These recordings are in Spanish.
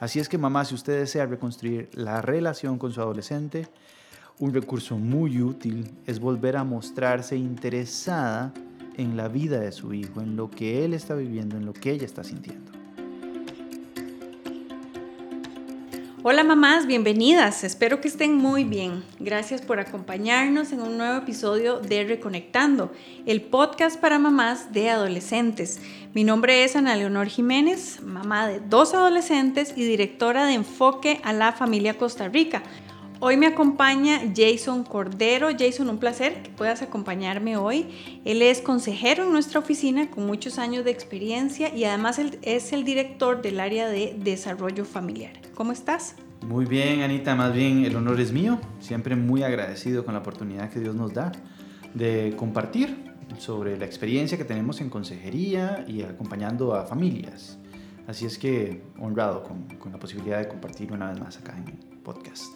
Así es que mamá, si usted desea reconstruir la relación con su adolescente, un recurso muy útil es volver a mostrarse interesada en la vida de su hijo, en lo que él está viviendo, en lo que ella está sintiendo. Hola mamás, bienvenidas. Espero que estén muy bien. Gracias por acompañarnos en un nuevo episodio de Reconectando, el podcast para mamás de adolescentes. Mi nombre es Ana Leonor Jiménez, mamá de dos adolescentes y directora de Enfoque a la Familia Costa Rica. Hoy me acompaña Jason Cordero. Jason, un placer que puedas acompañarme hoy. Él es consejero en nuestra oficina con muchos años de experiencia y además es el director del área de desarrollo familiar. ¿Cómo estás? Muy bien, Anita. Más bien, el honor es mío. Siempre muy agradecido con la oportunidad que Dios nos da de compartir sobre la experiencia que tenemos en consejería y acompañando a familias. Así es que honrado con, la posibilidad de compartir una vez más acá en el podcast.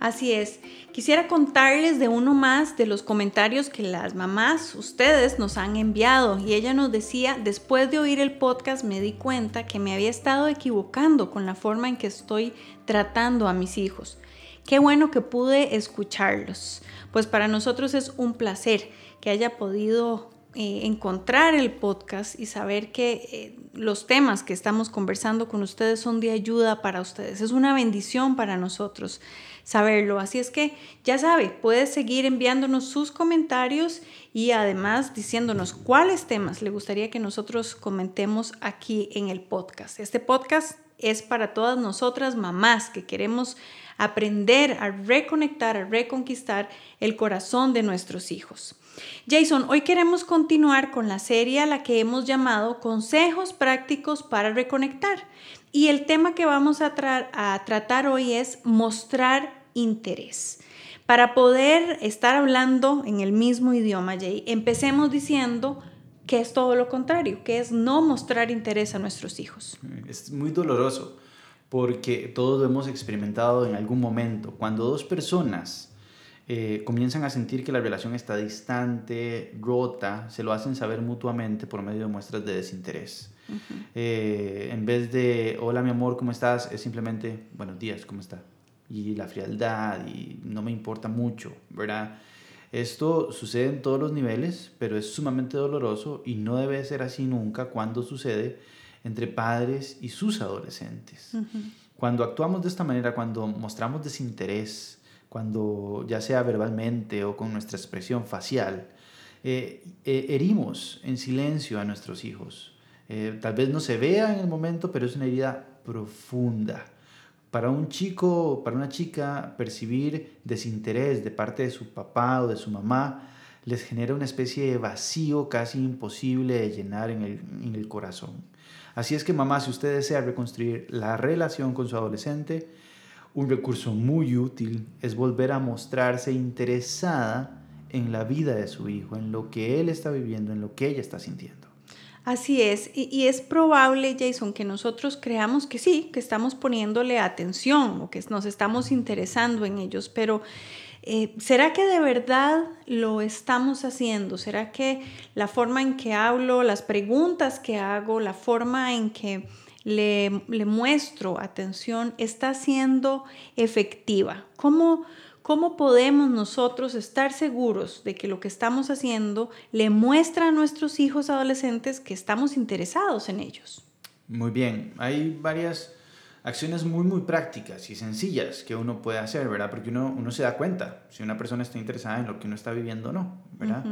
Así es. Quisiera contarles de uno más de los comentarios que las mamás, ustedes, nos han enviado. Y ella nos decía, después de oír el podcast me di cuenta que me había estado equivocando con la forma en que estoy tratando a mis hijos. Qué bueno que pude escucharlos. Pues para nosotros es un placer que haya podido eh, encontrar el podcast y saber que eh, los temas que estamos conversando con ustedes son de ayuda para ustedes. Es una bendición para nosotros saberlo. Así es que ya sabe, puede seguir enviándonos sus comentarios y además diciéndonos cuáles temas le gustaría que nosotros comentemos aquí en el podcast. Este podcast es para todas nosotras mamás que queremos aprender a reconectar, a reconquistar el corazón de nuestros hijos. Jason, hoy queremos continuar con la serie a la que hemos llamado Consejos prácticos para reconectar. Y el tema que vamos a, tratar hoy es mostrar interés. Para poder estar hablando en el mismo idioma, Jay, empecemos diciendo que es todo lo contrario, que es no mostrar interés a nuestros hijos. Es muy doloroso porque todos lo hemos experimentado en algún momento. Cuando dos personas eh, comienzan a sentir que la relación está distante, rota, se lo hacen saber mutuamente por medio de muestras de desinterés. Eh, en vez de, hola mi amor, ¿cómo estás? Es simplemente, buenos días, ¿cómo está? y la frialdad y no me importa mucho, ¿verdad? Esto sucede en todos los niveles, pero es sumamente doloroso y no debe ser así nunca cuando sucede entre padres y sus adolescentes. Cuando actuamos de esta manera, cuando mostramos desinterés, cuando ya sea verbalmente o con nuestra expresión facial, eh, eh, herimos en silencio a nuestros hijos. Eh, tal vez no se vea en el momento, pero es una herida profunda para un chico, para una chica, percibir desinterés de parte de su papá o de su mamá les genera una especie de vacío casi imposible de llenar en el, en el corazón. Así es que mamá, si usted desea reconstruir la relación con su adolescente, un recurso muy útil es volver a mostrarse interesada en la vida de su hijo, en lo que él está viviendo, en lo que ella está sintiendo. Así es, y, es probable, Jason, que nosotros creamos que sí, que estamos poniéndole atención o que nos estamos interesando en ellos, pero eh, ¿será que de verdad lo estamos haciendo? ¿Será que la forma en que hablo, las preguntas que hago, la forma en que le, le muestro atención está siendo efectiva? ¿Cómo? ¿Cómo podemos nosotros estar seguros de que lo que estamos haciendo le muestra a nuestros hijos adolescentes que estamos interesados en ellos? Muy bien, hay varias acciones muy, muy prácticas y sencillas que uno puede hacer, ¿verdad? Porque uno, uno se da cuenta si una persona está interesada en lo que uno está viviendo o no, ¿verdad?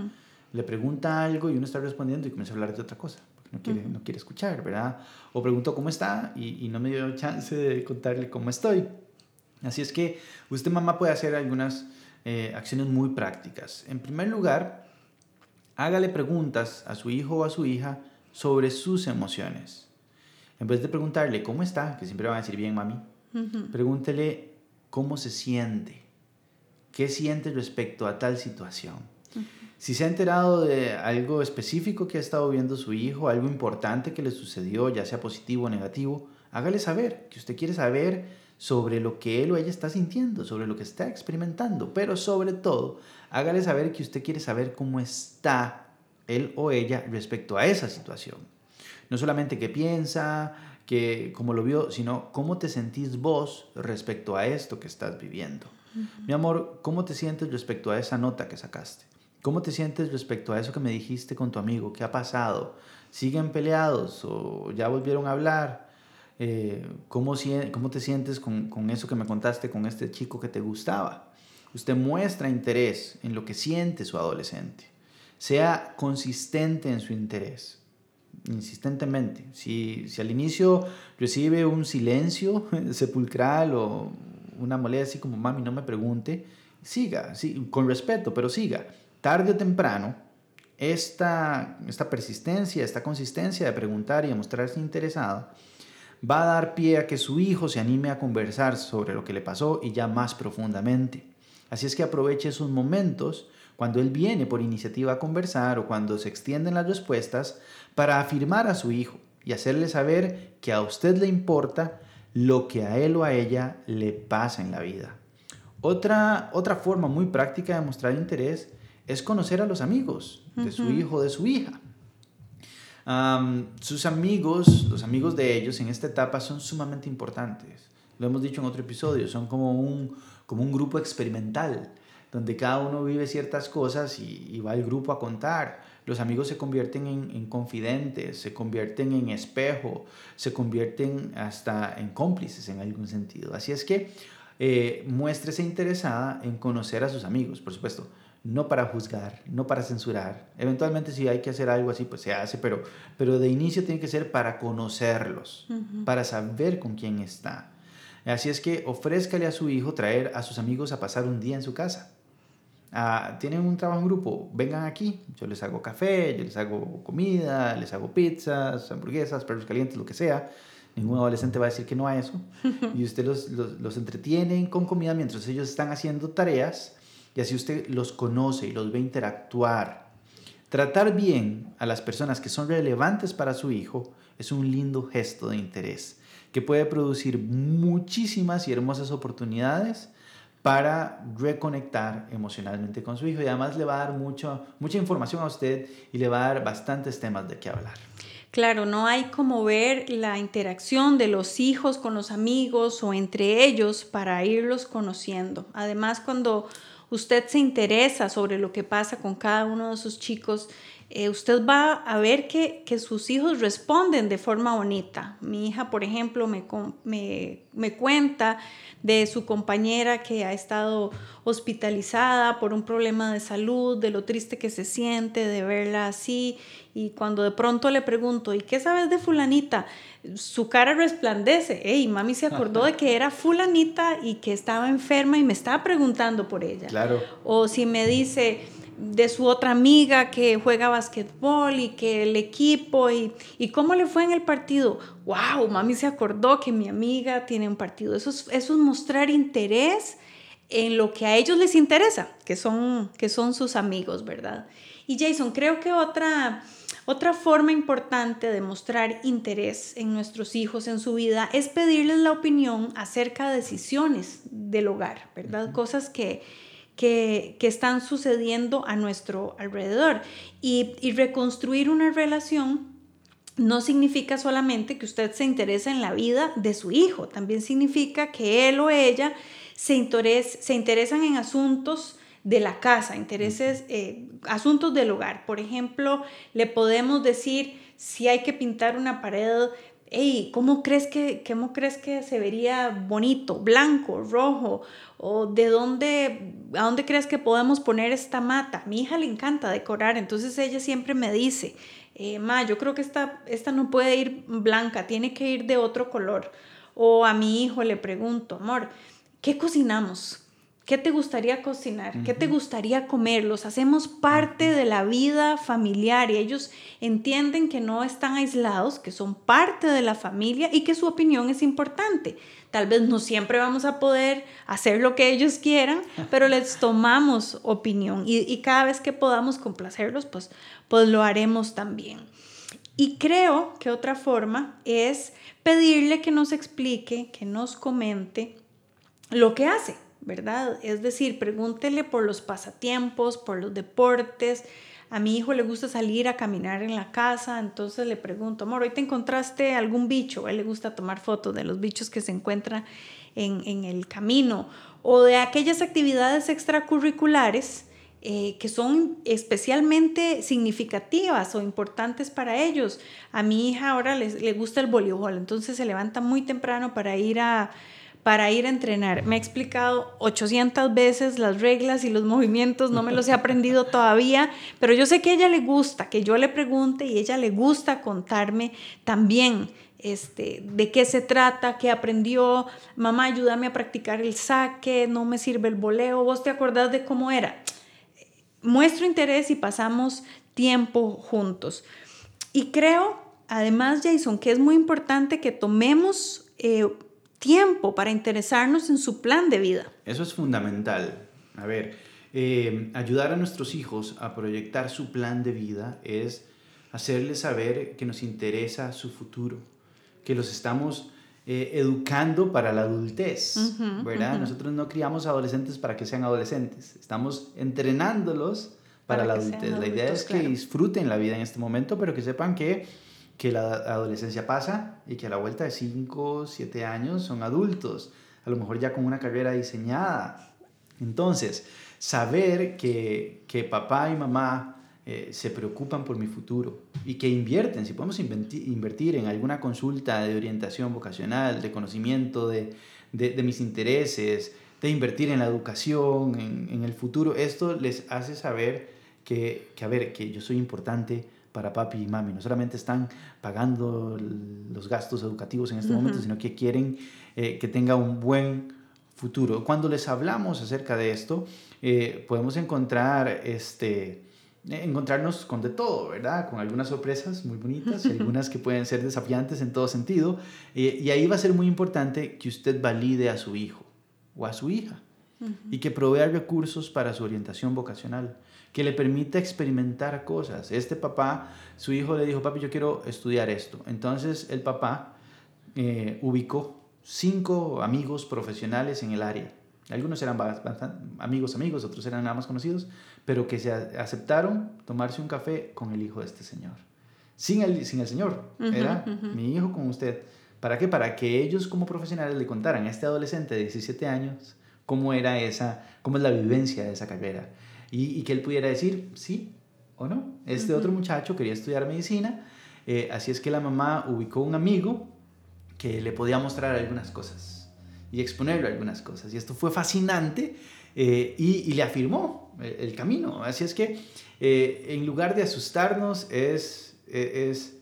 Le pregunta algo y uno está respondiendo y comienza a hablar de otra cosa, no quiere, no quiere escuchar, ¿verdad? O pregunto cómo está y, y no me dio chance de contarle cómo estoy. Así es que usted mamá puede hacer algunas eh, acciones muy prácticas. En primer lugar, hágale preguntas a su hijo o a su hija sobre sus emociones. En vez de preguntarle cómo está, que siempre va a decir bien mami, pregúntele cómo se siente, qué siente respecto a tal situación. Si se ha enterado de algo específico que ha estado viendo su hijo, algo importante que le sucedió, ya sea positivo o negativo, hágale saber que usted quiere saber sobre lo que él o ella está sintiendo, sobre lo que está experimentando, pero sobre todo, hágale saber que usted quiere saber cómo está él o ella respecto a esa situación. No solamente qué piensa, que como lo vio, sino cómo te sentís vos respecto a esto que estás viviendo. Mi amor, ¿cómo te sientes respecto a esa nota que sacaste? ¿Cómo te sientes respecto a eso que me dijiste con tu amigo? ¿Qué ha pasado? ¿Siguen peleados o ya volvieron a hablar? Eh, ¿cómo, ¿cómo, te sientes con, con eso que me contaste con este chico que te gustaba? Usted muestra interés en lo que siente su adolescente. Sea consistente en su interés insistentemente. Si, si al inicio recibe un silencio sepulcral o una molestia así como, mami, no me pregunte, siga, sí, con respeto, pero siga. Tarde o temprano, esta, esta persistencia, esta consistencia de preguntar y de mostrarse interesado, va a dar pie a que su hijo se anime a conversar sobre lo que le pasó y ya más profundamente. Así es que aproveche esos momentos cuando él viene por iniciativa a conversar o cuando se extienden las respuestas para afirmar a su hijo y hacerle saber que a usted le importa lo que a él o a ella le pasa en la vida. Otra, otra forma muy práctica de mostrar interés es conocer a los amigos de su hijo o de su hija. sus amigos, los amigos de ellos en esta etapa son sumamente importantes. Lo hemos dicho en otro episodio, son como un, como un grupo experimental, donde cada uno vive ciertas cosas y, y va el grupo a contar los amigos se convierten en, confidentes, se convierten en espejo, se convierten hasta en cómplices en algún sentido. Así es que eh, muéstrese interesada en conocer a sus amigos, por supuesto, no para juzgar, no para censurar. Eventualmente si hay que hacer algo así, pues se hace, pero, pero de inicio tiene que ser para conocerlos, para saber con quién está. Así es que ofrézcale a su hijo traer a sus amigos a pasar un día en su casa. Ah, tienen un trabajo en grupo, vengan aquí, yo les hago café, yo les hago comida, les hago pizzas, hamburguesas, perros calientes, lo que sea. Ningún adolescente va a decir que no a eso. Y usted los, los, los entretiene con comida mientras ellos están haciendo tareas y así usted los conoce y los ve interactuar. Tratar bien a las personas que son relevantes para su hijo es un lindo gesto de interés que puede producir muchísimas y hermosas oportunidades para reconectar emocionalmente con su hijo y además le va a dar mucho, mucha información a usted y le va a dar bastantes temas de qué hablar. Claro, no hay como ver la interacción de los hijos con los amigos o entre ellos para irlos conociendo. Además, cuando usted se interesa sobre lo que pasa con cada uno de sus chicos, eh, usted va a ver que, que, sus hijos responden de forma bonita. Mi hija, por ejemplo, me, me, me, cuenta de su compañera que ha estado hospitalizada por un problema de salud, de lo triste que se siente de verla así. Y cuando de pronto le pregunto, ¿y qué sabes de fulanita? Su cara resplandece. Hey, mami se acordó de que era fulanita y que estaba enferma y me estaba preguntando por ella. Claro. O si me dice de su otra amiga que juega basquetbol y que el equipo y, y, cómo le fue en el partido. ¡Wow! Mami se acordó que mi amiga tiene un partido. Eso es, eso es mostrar interés en lo que a ellos les interesa, que son, que son sus amigos, ¿verdad? Y Jason, creo que otra, otra forma importante de mostrar interés en nuestros hijos, en su vida, es pedirles la opinión acerca de decisiones del hogar, ¿verdad? Cosas que que, están sucediendo a nuestro alrededor. Y, y reconstruir una relación no significa solamente que usted se interese en la vida de su hijo, también significa que él o ella se, se interesan en asuntos de la casa, intereses, eh, asuntos del hogar. Por ejemplo, le podemos decir si hay que pintar una pared hey, ¿cómo crees que, cómo crees que se vería bonito, blanco, rojo? ¿O de dónde, a dónde crees que podemos poner esta mata? Mi hija le encanta decorar, entonces ella siempre me dice, eh, ma, yo creo que esta, esta no puede ir blanca, tiene que ir de otro color. O a mi hijo le pregunto, amor, ¿qué cocinamos? ¿Qué te gustaría cocinar? ¿Qué te gustaría comer? Los hacemos parte de la vida familiar y ellos entienden que no están aislados, que son parte de la familia y que su opinión es importante. Tal vez no siempre vamos a poder hacer lo que ellos quieran, pero les tomamos opinión y, cada vez que podamos complacerlos, pues, pues lo haremos también. Y creo que otra forma es pedirle que nos explique, que nos comente lo que hace ¿verdad? Es decir, pregúntele por los pasatiempos, por los deportes, a mi hijo le gusta salir a caminar en la casa, entonces le pregunto, amor, ¿hoy te encontraste algún bicho? A él le gusta tomar fotos de los bichos que se encuentran en, en el camino o de aquellas actividades extracurriculares eh, que son especialmente significativas o importantes para ellos. A mi hija ahora le gusta el voleibol, entonces se levanta muy temprano para ir a para ir a entrenar. Me ha explicado 800 veces las reglas y los movimientos, no me los he aprendido todavía, pero yo sé que a ella le gusta, que yo le pregunte y ella le gusta contarme también este, de qué se trata, qué aprendió, mamá, ayúdame a practicar el saque, no me sirve el voleo, vos te acordás de cómo era. Muestro interés y pasamos tiempo juntos. Y creo, además, Jason, que es muy importante que tomemos eh, tiempo para interesarnos en su plan de vida. Eso es fundamental. A ver, eh, ayudar a nuestros hijos a proyectar su plan de vida es hacerles saber que nos interesa su futuro, que los estamos eh, educando para la adultez, ¿verdad? Nosotros no criamos adolescentes para que sean adolescentes, estamos entrenándolos para, la adultez. la idea es que disfruten la vida en este momento, pero que sepan que que la adolescencia pasa y que a la vuelta de 5, 7 años son adultos, a lo mejor ya con una carrera diseñada. Entonces, saber que, que papá y mamá eh, se preocupan por mi futuro y que invierten, si podemos invertir en alguna consulta de orientación vocacional, de conocimiento de, de, mis intereses, de invertir en la educación, en, en, el futuro, esto les hace saber que, que, a ver, que yo soy importante, para papi y mami. No solamente están pagando los gastos educativos en este momento, sino que quieren eh, que tenga un buen futuro. Cuando les hablamos acerca de esto, eh, podemos encontrar este, encontrarnos con de todo, ¿verdad? Con algunas sorpresas muy bonitas y algunas que pueden ser desafiantes en todo sentido. Eh, y ahí va a ser muy importante que usted valide a su hijo o a su hija y que provea recursos para su orientación vocacional que le permita experimentar cosas. Este papá, su hijo le dijo, papi, yo quiero estudiar esto. Entonces el papá eh, ubicó cinco amigos profesionales en el área. Algunos eran amigos, amigos, otros eran nada más conocidos, pero que se aceptaron tomarse un café con el hijo de este señor. Sin el, sin el señor, era mi hijo con usted. ¿Para qué? Para que ellos como profesionales le contaran a este adolescente de 17 años cómo era esa, cómo es la vivencia de esa carrera y, que él pudiera decir sí o no. Este otro muchacho quería estudiar medicina, eh, así es que la mamá ubicó un amigo que le podía mostrar algunas cosas y exponerle algunas cosas. Y esto fue fascinante eh, y, le afirmó el, camino. Así es que eh, en lugar de asustarnos es, es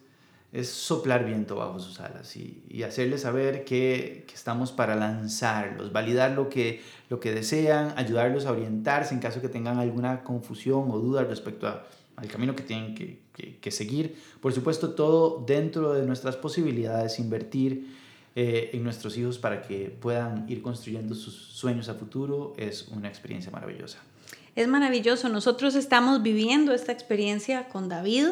es soplar viento bajo sus alas y, y hacerles saber que, que, estamos para lanzarlos, validar lo que, lo que desean, ayudarlos a orientarse en caso que tengan alguna confusión o duda respecto a, al camino que tienen que, que, seguir. Por supuesto, todo dentro de nuestras posibilidades, invertir eh, en nuestros hijos para que puedan ir construyendo sus sueños a futuro es una experiencia maravillosa. Es maravilloso. Nosotros estamos viviendo esta experiencia con David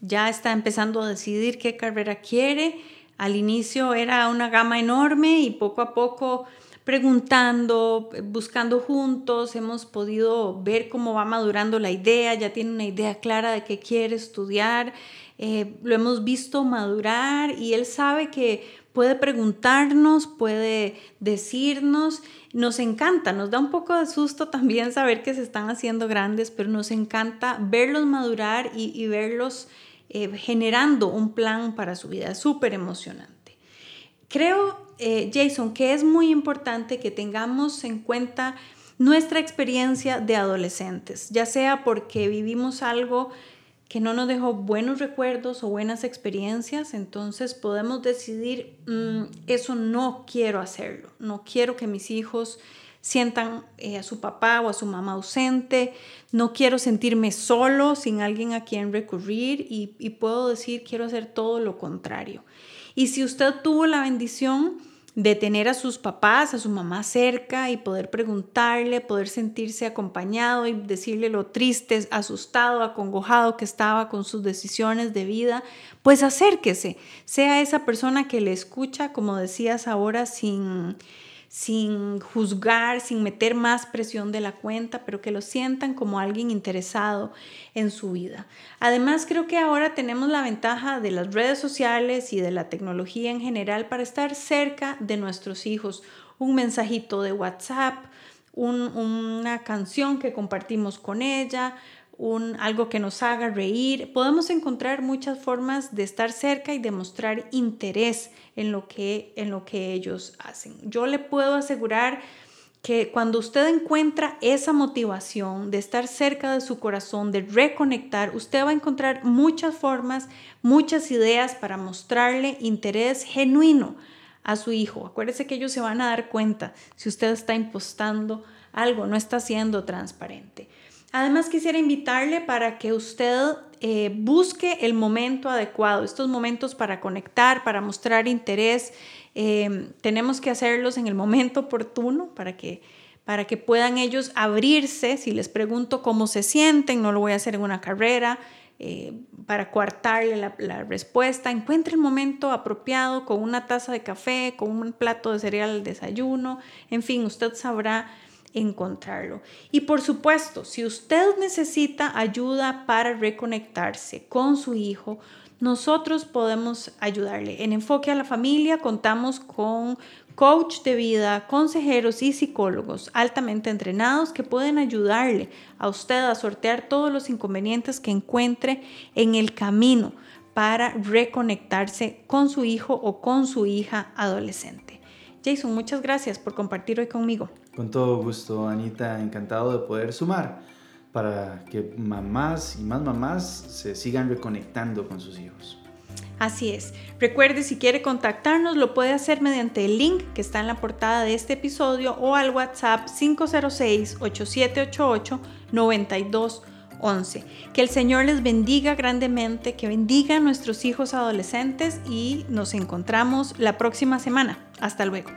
ya está empezando a decidir qué carrera quiere. Al inicio era una gama enorme y poco a poco preguntando, buscando juntos, hemos podido ver cómo va madurando la idea, ya tiene una idea clara de qué quiere estudiar, eh, lo hemos visto madurar y él sabe que puede preguntarnos, puede decirnos, nos encanta, nos da un poco de susto también saber que se están haciendo grandes, pero nos encanta verlos madurar y, y verlos eh, generando un plan para su vida. Súper emocionante. Creo, eh, Jason, que es muy importante que tengamos en cuenta nuestra experiencia de adolescentes, ya sea porque vivimos algo que no nos dejó buenos recuerdos o buenas experiencias, entonces podemos decidir, mm, eso no quiero hacerlo, no quiero que mis hijos sientan eh, a su papá o a su mamá ausente, no quiero sentirme solo, sin alguien a quien recurrir y, y puedo decir quiero hacer todo lo contrario. Y si usted tuvo la bendición de tener a sus papás, a su mamá cerca y poder preguntarle, poder sentirse acompañado y decirle lo triste, asustado, acongojado que estaba con sus decisiones de vida, pues acérquese, sea esa persona que le escucha, como decías ahora, sin sin juzgar, sin meter más presión de la cuenta, pero que lo sientan como alguien interesado en su vida. Además, creo que ahora tenemos la ventaja de las redes sociales y de la tecnología en general para estar cerca de nuestros hijos. Un mensajito de WhatsApp, una canción que compartimos con ella, un, algo que nos haga reír. Podemos encontrar muchas formas de estar cerca y demostrar interés en lo que, en lo que ellos hacen. Yo le puedo asegurar que cuando usted encuentra esa motivación de estar cerca de su corazón, de reconectar, usted va a encontrar muchas formas, muchas ideas para mostrarle interés genuino a su hijo. Acuérdese que ellos se van a dar cuenta si usted está impostando algo, no está siendo transparente. Además quisiera invitarle para que usted eh, busque el momento adecuado, estos momentos para conectar, para mostrar interés. Em, tenemos que hacerlos en el momento oportuno para que, para que puedan ellos abrirse. Si les pregunto cómo se sienten, no lo voy a hacer en una carrera. Eh, para coartarle la, la, respuesta, encuentre el momento apropiado con una taza de café, con un plato de cereal al desayuno, en fin, usted sabrá encontrarlo. Y por supuesto, si usted necesita ayuda para reconectarse con su hijo, nosotros podemos ayudarle. En Enfoque a la Familia contamos con coach de vida, consejeros y psicólogos altamente entrenados que pueden ayudarle a usted a sortear todos los inconvenientes que encuentre en el camino para reconectarse con su hijo o con su hija adolescente. Jason, muchas gracias por compartir hoy conmigo. Con todo gusto, Anita, encantado de poder sumar para que mamás y más mamás se sigan reconectando con sus hijos. Así es. Recuerde, si quiere contactarnos, lo puede hacer mediante el link que está en la portada de este episodio o al WhatsApp 506-8788-9211. Que el Señor les bendiga grandemente, que bendiga a nuestros hijos adolescentes y nos encontramos la próxima semana. Hasta luego.